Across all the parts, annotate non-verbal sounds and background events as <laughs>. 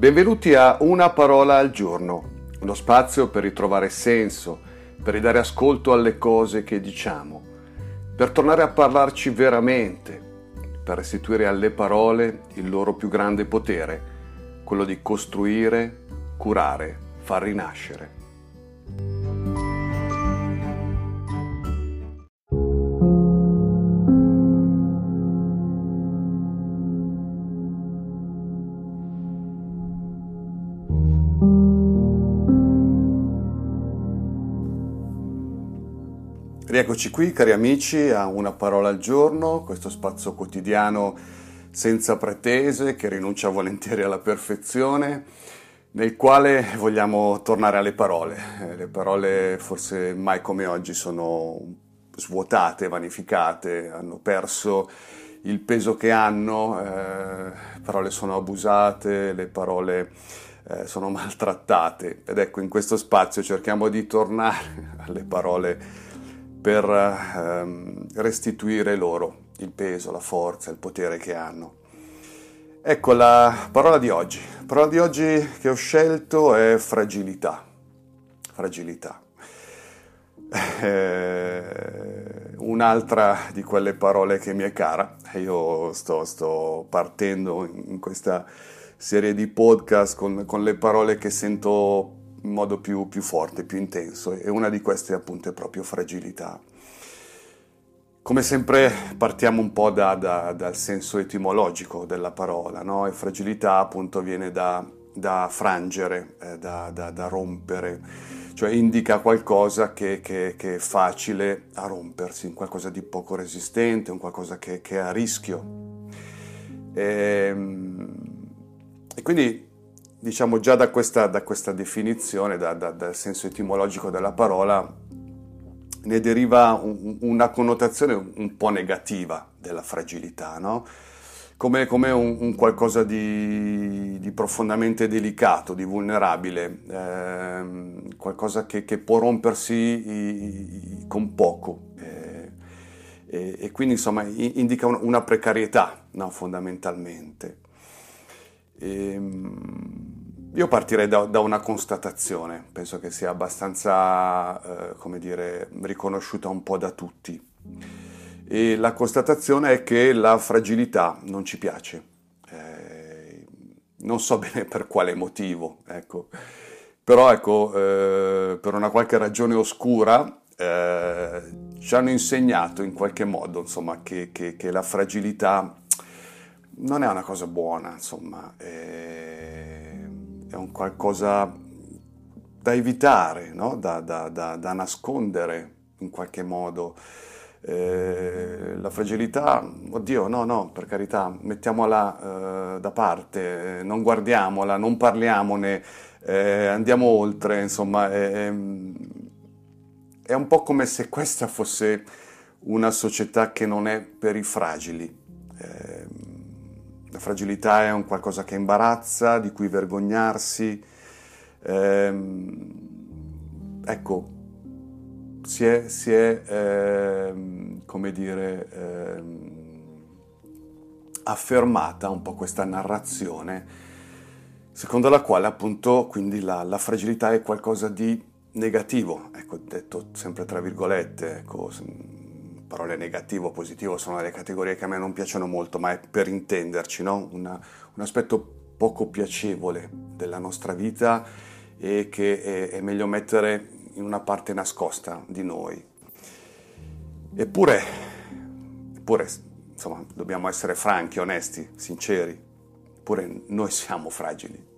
Benvenuti a Una parola al giorno, uno spazio per ritrovare senso, per ridare ascolto alle cose che diciamo, per tornare a parlarci veramente, per restituire alle parole il loro più grande potere, quello di costruire, curare, far rinascere. Rieccoci qui cari amici a una parola al giorno, questo spazio quotidiano senza pretese che rinuncia volentieri alla perfezione, nel quale vogliamo tornare alle parole. Eh, le parole forse mai come oggi sono svuotate, vanificate, hanno perso il peso che hanno, eh, le parole sono abusate, le parole eh, sono <laughs> maltrattate ed ecco in questo spazio cerchiamo di tornare alle parole per ehm, restituire loro il peso, la forza, il potere che hanno. Ecco la parola di oggi. La parola di oggi che ho scelto è fragilità. Fragilità. Eh, un'altra di quelle parole che mi è cara. Io sto, sto partendo in questa serie di podcast con, con le parole che sento in modo più, più forte, più intenso e una di queste appunto è proprio fragilità. Come sempre partiamo un po' da, da, dal senso etimologico della parola, no? e fragilità appunto viene da, da frangere, eh, da, rompere, cioè indica qualcosa che, che, che, è facile a rompersi, qualcosa di poco resistente, un qualcosa che, che è a rischio. E, ehm, e quindi diciamo già da questa, da questa definizione, da, da, dal senso etimologico della parola, ne deriva un, una connotazione un po' negativa della fragilità, no? come, come un, un, qualcosa di, di, profondamente delicato, di vulnerabile, eh, qualcosa che, che, può rompersi i, i, con poco. Eh, e, e, quindi insomma indica una precarietà no? fondamentalmente. Ehm, io partirei da, da, una constatazione, penso che sia abbastanza, eh, come dire, riconosciuta un po' da tutti. E la constatazione è che la fragilità non ci piace. Eh, non so <laughs> bene per quale motivo, ecco. Però ecco, eh, per una qualche ragione oscura eh, ci hanno insegnato in qualche modo, insomma, che, che, che la fragilità non è una cosa buona, insomma. Eh, è un qualcosa da evitare, no? da, da, da, da, nascondere in qualche modo. Eh, la fragilità, oddio, no, no, per carità, mettiamola eh, da parte, eh, non guardiamola, non parliamone, eh, andiamo oltre, insomma, è, è un po' come se questa fosse una società che non è per i fragili. Fragilità è un qualcosa che imbarazza, di cui vergognarsi. Eh, ecco, si è, si è eh, come dire, eh, affermata un po' questa narrazione secondo la quale appunto quindi la, la fragilità è qualcosa di negativo, ecco, detto sempre tra virgolette, ecco, parole negativo o positivo sono delle categorie che a me non piacciono molto, ma è per intenderci, no? Una, un aspetto poco piacevole della nostra vita e che è, è meglio mettere in una parte nascosta di noi. Eppure, eppure, insomma, dobbiamo essere franchi, onesti, sinceri, eppure noi siamo fragili.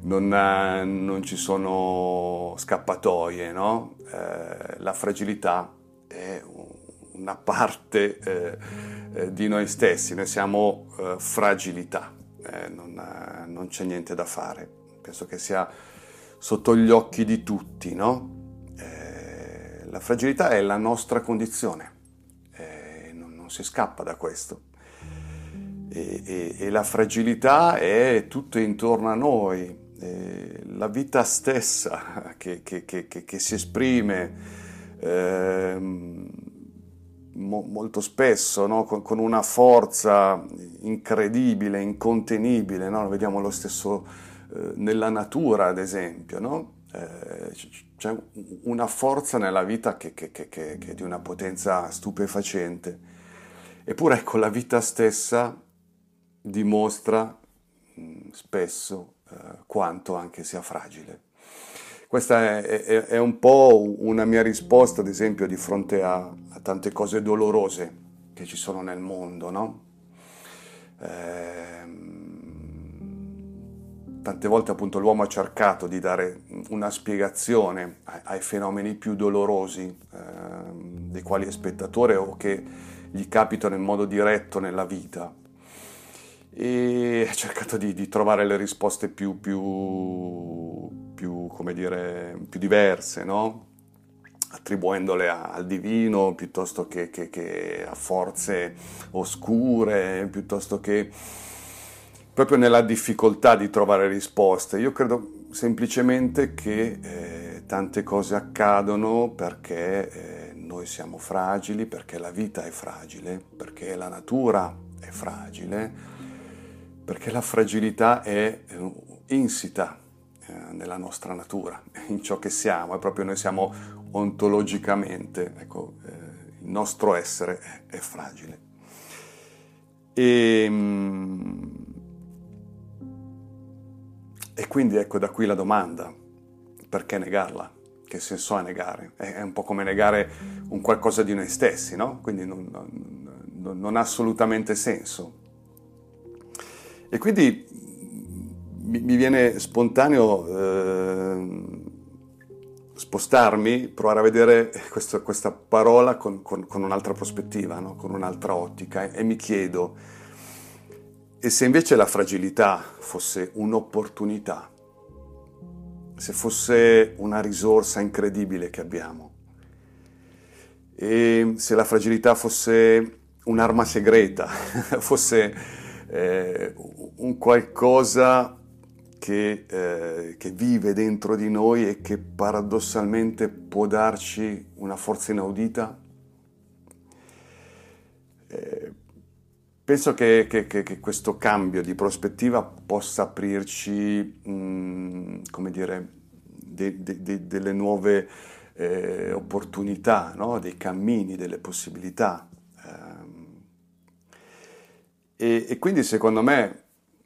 Non, non ci sono scappatoie, no? Eh, la fragilità è un una parte eh, eh, di noi stessi, noi siamo eh, fragilità, eh, non, eh, non, c'è niente da fare, penso che sia sotto gli occhi di tutti, no? La fragilità è la nostra condizione, non, non, si scappa da questo. E, e, e, la fragilità è tutto intorno a noi, la vita stessa che, che, che, che si esprime. Ehm, mo- molto spesso no? con, con, una forza incredibile, incontenibile, no? vediamo lo stesso eh, nella natura, ad esempio, no? eh, c'è una forza nella vita che, che, che, che, è di una potenza stupefacente. Eppure ecco, la vita stessa dimostra mh, spesso eh, quanto anche sia fragile. Questa è, è, è, un po' una mia risposta, ad esempio, di fronte a, a tante cose dolorose che ci sono nel mondo, no? Eh, tante volte appunto l'uomo ha cercato di dare una spiegazione ai, ai fenomeni più dolorosi eh, dei quali è spettatore o che gli capitano in modo diretto nella vita e ha cercato di, di trovare le risposte più, più, più, dire, più diverse, no? attribuendole a, al divino piuttosto che, che, che, a forze oscure, piuttosto che proprio nella difficoltà di trovare risposte. Io credo semplicemente che eh, tante cose accadono perché eh, noi siamo fragili, perché la vita è fragile, perché la natura è fragile perché la fragilità è insita eh, nella nostra natura, <laughs> in ciò che siamo, è proprio noi siamo ontologicamente, ecco, eh, il nostro essere è, è fragile. E, ehm, e, quindi ecco da qui la domanda, perché negarla? Che senso ha negare? È, un po' come negare un qualcosa di noi stessi, no? Quindi non, non, non ha assolutamente senso. E quindi mi, viene spontaneo eh, spostarmi, provare a vedere questo, questa parola con, con, con un'altra prospettiva, no? con un'altra ottica e, e mi chiedo, e se invece la fragilità fosse un'opportunità, se fosse una risorsa incredibile che abbiamo, e se la fragilità fosse un'arma segreta, <laughs> fosse eh, un qualcosa che, eh, che, vive dentro di noi e che paradossalmente può darci una forza inaudita. Eh, penso che, che, che, questo cambio di prospettiva possa aprirci, mh, mm, come dire, de, de, de, delle nuove eh, opportunità, no? dei cammini, delle possibilità. E, e quindi secondo me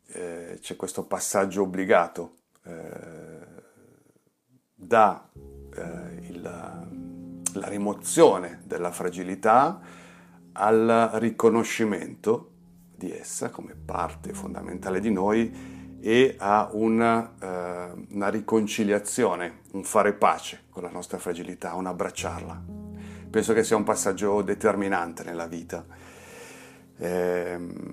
eh, c'è questo passaggio obbligato eh, da eh, il, la rimozione della fragilità al riconoscimento di essa come parte fondamentale di noi e a una, eh, una, riconciliazione, un fare pace con la nostra fragilità, un abbracciarla. Penso che sia un passaggio determinante nella vita ehm,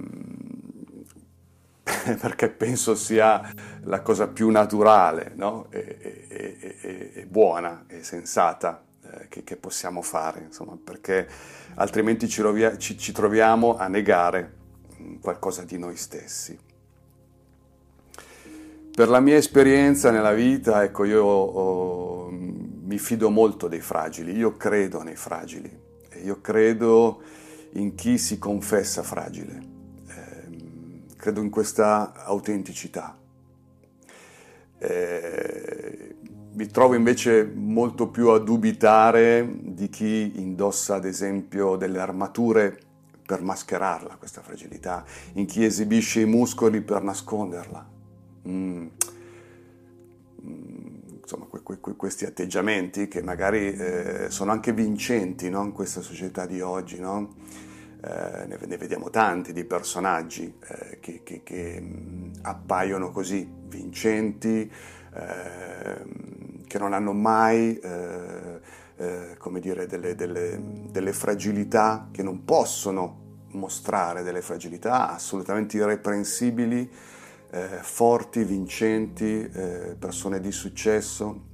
<laughs> perché penso sia la cosa più naturale no? e, e, e, e, buona e sensata eh, che, che, possiamo fare, insomma, perché altrimenti ci, rovia, ci, ci troviamo a negare mm, qualcosa di noi stessi. Per la mia esperienza nella vita, ecco, io oh, mi fido molto dei fragili, io credo nei fragili, io credo in chi si confessa fragile. Credo in questa autenticità. Eh, mi trovo invece molto più a dubitare di chi indossa, ad esempio, delle armature per mascherarla, questa fragilità, in chi esibisce i muscoli per nasconderla. Mm. mm insomma, que- que- questi atteggiamenti che magari eh, sono anche vincenti no? in questa società di oggi. No? Eh, ne, ne, vediamo tanti di personaggi eh, che, che, che mm, appaiono così vincenti, ehm, che non hanno mai eh, eh, come dire, delle, delle, delle fragilità, che non possono mostrare delle fragilità assolutamente irreprensibili eh, forti, vincenti, eh, persone di successo.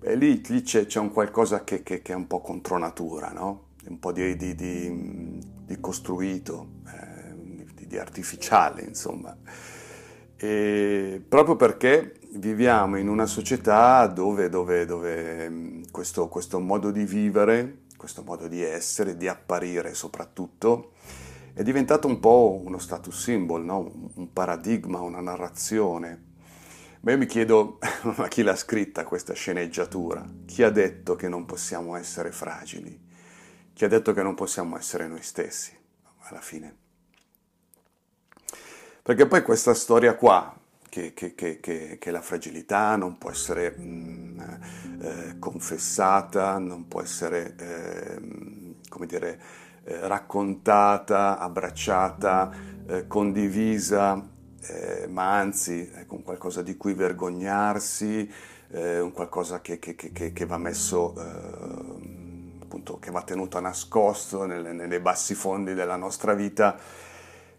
E lì, lì c'è, c'è, un qualcosa che, che, che, è un po' contro natura, no? Un po' di, di, di, di costruito, eh, di, artificiale, insomma. E proprio perché viviamo in una società dove, dove, dove mm, questo, questo modo di vivere, questo modo di essere, di apparire soprattutto, è diventato un po' uno status symbol, no? un paradigma, una narrazione. Ma io mi chiedo, <laughs> ma chi l'ha scritta questa sceneggiatura? Chi ha detto che non possiamo essere fragili? Chi ha detto che non possiamo essere noi stessi, alla fine? Perché poi questa storia qua, che, che, che, che la fragilità non può essere mh, mm, eh, confessata, non può essere, eh, come dire, eh, raccontata, abbracciata, eh, condivisa, eh, ma anzi è un qualcosa di cui vergognarsi, eh, un qualcosa che, va messo, eh, appunto, che va tenuto nascosto nelle, nelle, bassi fondi della nostra vita,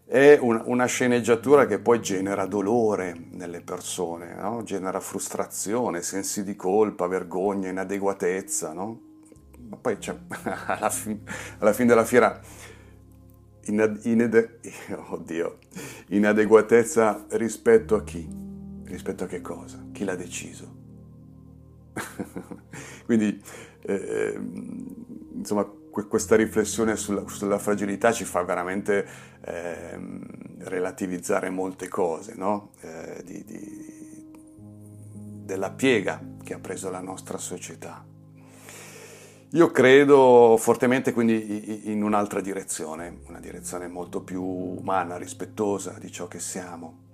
è un, una sceneggiatura che poi genera dolore nelle persone, no? genera frustrazione, sensi di colpa, vergogna, inadeguatezza, no? ma poi cioè, <laughs> alla, fi- alla fine della fiera Inad- inade- <laughs> oddio, inadeguatezza rispetto a chi? Rispetto a che cosa? Chi l'ha deciso? <laughs> Quindi, eh, insomma, que- questa riflessione sulla, sulla, fragilità ci fa veramente eh, relativizzare molte cose, no? eh, di, di, della piega che ha preso la nostra società. Io credo fortemente quindi in un'altra direzione, una direzione molto più umana, rispettosa di ciò che siamo.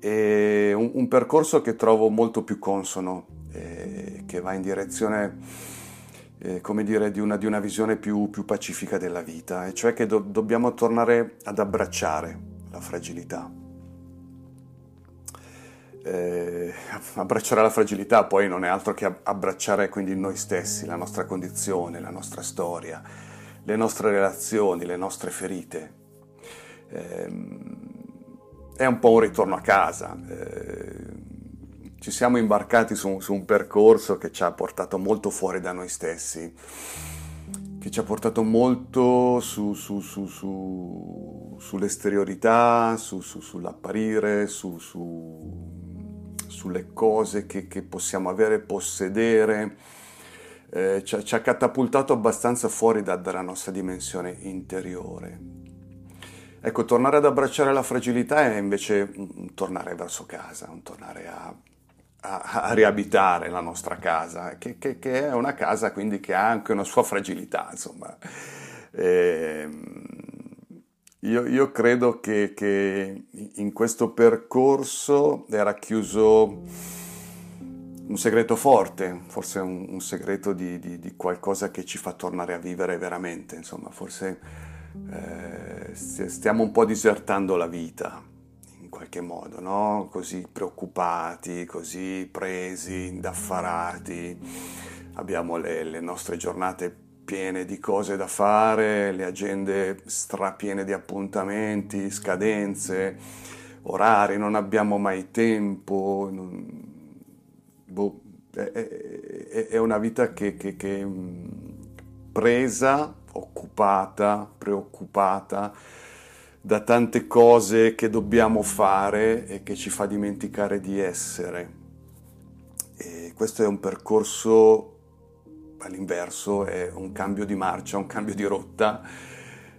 E un, un percorso che trovo molto più consono, eh, che va in direzione, eh, come dire, di una, di una visione più, più, pacifica della vita, e cioè che do, dobbiamo tornare ad abbracciare la fragilità eh, abbracciare la fragilità poi non è altro che abbracciare quindi noi stessi, la nostra condizione, la nostra storia, le nostre relazioni, le nostre ferite. Eh, è un po' un ritorno a casa. Eh, ci siamo imbarcati su, su un percorso che ci ha portato molto fuori da noi stessi che ci ha portato molto su, su, su, sull'esteriorità, sull'apparire, su, sulle cose che, che possiamo avere, possedere, eh, ci, ha, ci, ha, catapultato abbastanza fuori da, dalla nostra dimensione interiore. Ecco, tornare ad abbracciare la fragilità è invece un tornare verso casa, un tornare a, a, a riabitare la nostra casa, che, che, che, è una casa quindi che ha anche una sua fragilità, insomma. E, ehm, io, io credo che, che, in questo percorso era chiuso un segreto forte, forse un, un segreto di, di, di, qualcosa che ci fa tornare a vivere veramente, insomma, forse eh, stiamo un po' disertando la vita in qualche modo, no? Così preoccupati, così presi, indaffarati, abbiamo le, le nostre giornate piene di cose da fare, le agende strapiene di appuntamenti, scadenze, orari, non abbiamo mai tempo. Non... Boh, è, è, è, una vita che, che, che mm, presa, occupata, preoccupata da tante cose che dobbiamo fare e che ci fa dimenticare di essere. E questo è un percorso all'inverso è un cambio di marcia, un cambio di rotta,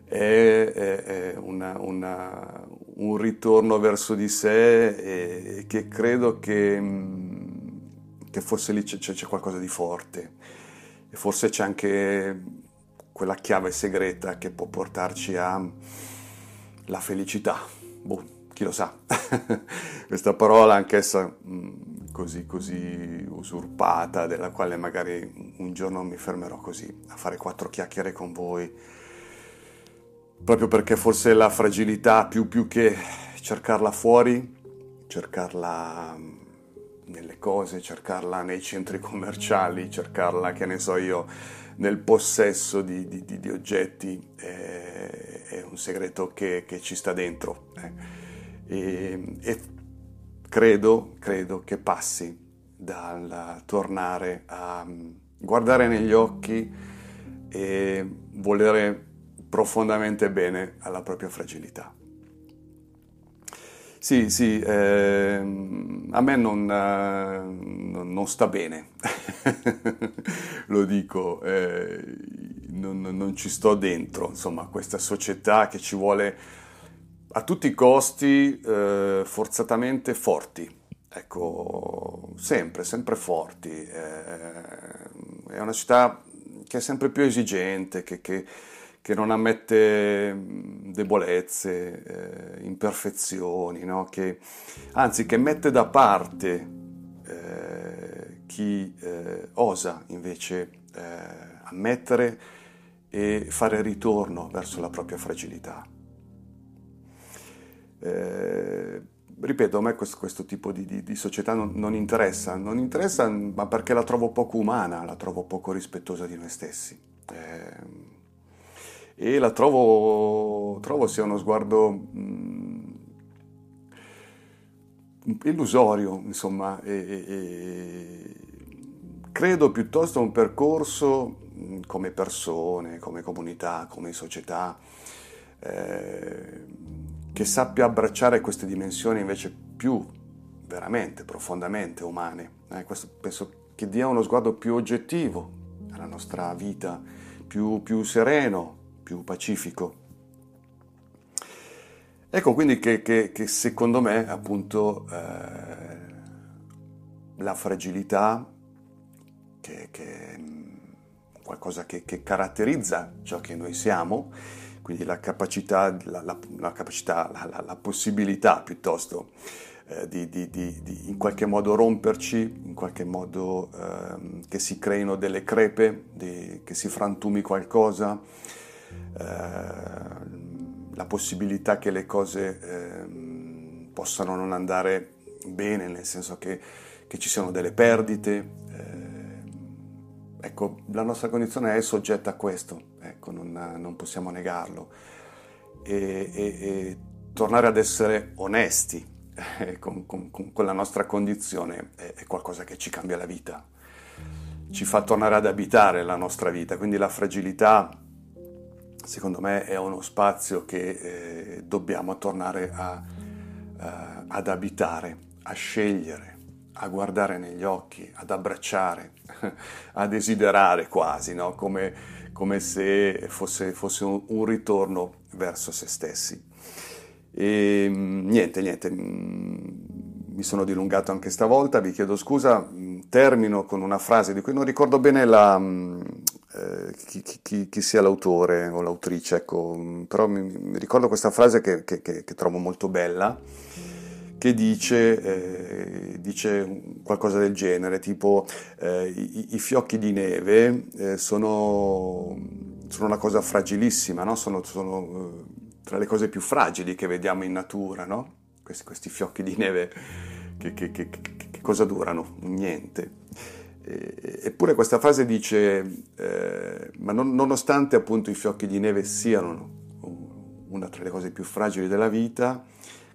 è, è, è una, una, un ritorno verso di sé e, che credo che, che forse lì c'è, c'è, qualcosa di forte e forse c'è anche quella chiave segreta che può portarci alla felicità. Boh, chi lo sa. <laughs> Questa parola anch'essa mm, così, così usurpata, della quale magari un giorno mi fermerò così a fare quattro chiacchiere con voi, proprio perché forse la fragilità più, più che cercarla fuori, cercarla mm, nelle cose, cercarla nei centri commerciali, cercarla, che ne so io, nel possesso di, di, di oggetti, è, è, un segreto che, che ci sta dentro. Eh. E, e credo, credo che passi dal tornare a mm, guardare negli occhi e volere profondamente bene alla propria fragilità. Sì, sì, eh, a me non, eh, non, sta bene, <laughs> lo dico, eh, non, non, ci sto dentro, insomma, questa società che ci vuole a tutti i costi eh, forzatamente forti, ecco, sempre, sempre forti. Eh, è una città che è sempre più esigente, che, che, che non ammette debolezze, eh, imperfezioni, no? che, anzi che mette da parte eh, chi eh, osa invece eh, ammettere e fare ritorno verso la propria fragilità. Eh, ripeto, a me questo, questo tipo di, di, di società non, non, interessa, non interessa ma perché la trovo poco umana, la trovo poco rispettosa di noi stessi. E la trovo, trovo sia uno sguardo mh, mm, illusorio, insomma, e, e, e credo piuttosto a un percorso mm, come persone, come comunità, come società, eh, che sappia abbracciare queste dimensioni invece più veramente, profondamente umane. Eh, questo penso che dia uno sguardo più oggettivo alla nostra vita, più, più sereno, più pacifico. Ecco quindi che, che, che secondo me appunto eh, la fragilità, che, è qualcosa che, che caratterizza ciò che noi siamo, quindi la capacità, la, la, la, capacità, la possibilità piuttosto eh, di, di, di, di, in qualche modo romperci, in qualche modo eh, che si creino delle crepe, che si frantumi qualcosa, la possibilità che le cose ehm, possano non andare bene, nel senso che, che ci siano delle perdite. Eh, ecco, la nostra condizione è soggetta a questo ecco, non, non possiamo negarlo. E, e, e, tornare ad essere onesti eh, con, con, con, la nostra condizione è, è, qualcosa che ci cambia la vita, ci fa tornare ad abitare la nostra vita, quindi la fragilità secondo me è uno spazio che eh, dobbiamo tornare a, a, ad abitare, a scegliere, a guardare negli occhi, ad abbracciare, <laughs> a desiderare quasi, no? come come se fosse, fosse un, un, ritorno verso se stessi. E niente, niente, mi sono dilungato anche stavolta, vi chiedo scusa, termino con una frase di cui non ricordo bene la, eh, chi, chi, chi, sia l'autore o l'autrice, ecco, però mi, mi ricordo questa frase che, che, che, che trovo molto bella che dice, eh, dice, qualcosa del genere, tipo eh, i, i, fiocchi di neve eh, sono, sono, una cosa fragilissima, no? sono, sono, eh, tra le cose più fragili che vediamo in natura, no? questi, questi, fiocchi di neve che cosa durano? Niente. Eppure questa frase dice, eh, ma non, nonostante appunto i fiocchi di neve siano una tra le cose più fragili della vita,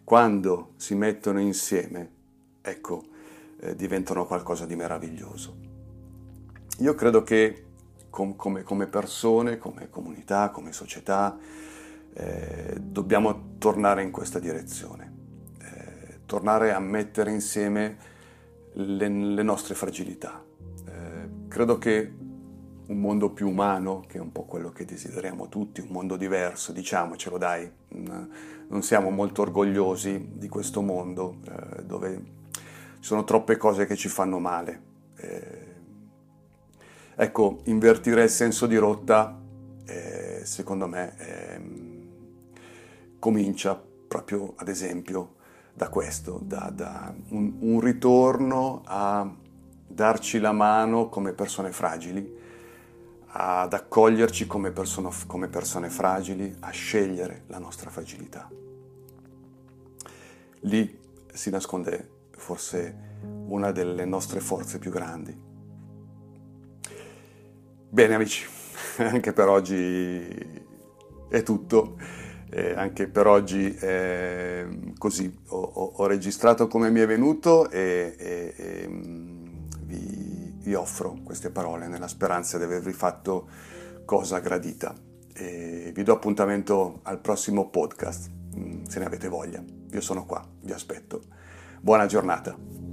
quando si mettono insieme, ecco, eh, diventano qualcosa di meraviglioso. Io credo che com- come, come, persone, come comunità, come società, eh, dobbiamo tornare in questa direzione, eh, tornare a mettere insieme le, le nostre fragilità. Credo che un mondo più umano, che è un po' quello che desideriamo tutti, un mondo diverso, diciamocelo dai, non siamo molto orgogliosi di questo mondo eh, dove ci sono troppe cose che ci fanno male. Eh, ecco, invertire il senso di rotta, eh, secondo me, ehm, comincia proprio, ad esempio, da questo, da, da un, un ritorno a darci la mano come persone fragili, ad accoglierci come, persone, come persone fragili, a scegliere la nostra fragilità. Lì si nasconde forse una delle nostre forze più grandi. Bene amici, <laughs> anche per oggi è tutto. Eh, anche per oggi eh, così ho, ho, ho, registrato come mi è venuto e, e, e vi vi offro queste parole nella speranza di avervi fatto cosa gradita. E vi do appuntamento al prossimo podcast, mm, se ne avete voglia. Io sono qua, vi aspetto. Buona giornata.